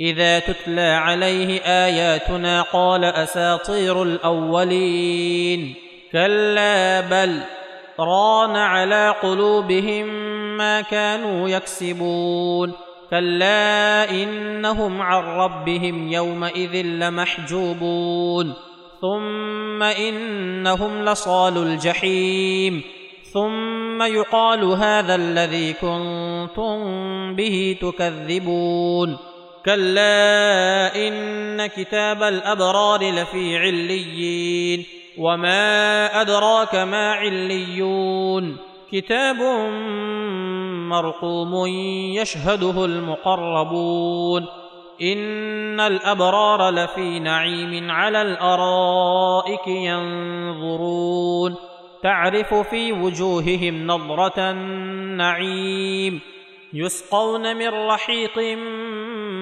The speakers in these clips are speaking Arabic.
إذا تتلى عليه آياتنا قال أساطير الأولين. كلا بل ران على قلوبهم ما كانوا يكسبون. كلا إنهم عن ربهم يومئذ لمحجوبون. ثم إنهم لصال الجحيم. ثم يقال هذا الذي كنتم به تكذبون. كلا ان كتاب الابرار لفي عليين وما ادراك ما عليون كتاب مرقوم يشهده المقربون ان الابرار لفي نعيم على الارائك ينظرون تعرف في وجوههم نضره النعيم يسقون من رحيق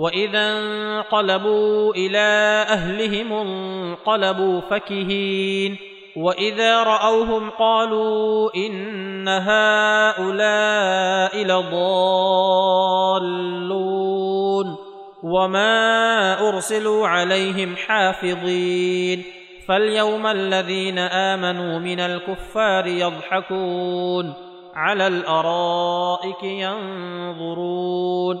وإذا انقلبوا إلى أهلهم انقلبوا فكهين وإذا رأوهم قالوا إن هؤلاء لضالون وما أرسلوا عليهم حافظين فاليوم الذين آمنوا من الكفار يضحكون على الأرائك ينظرون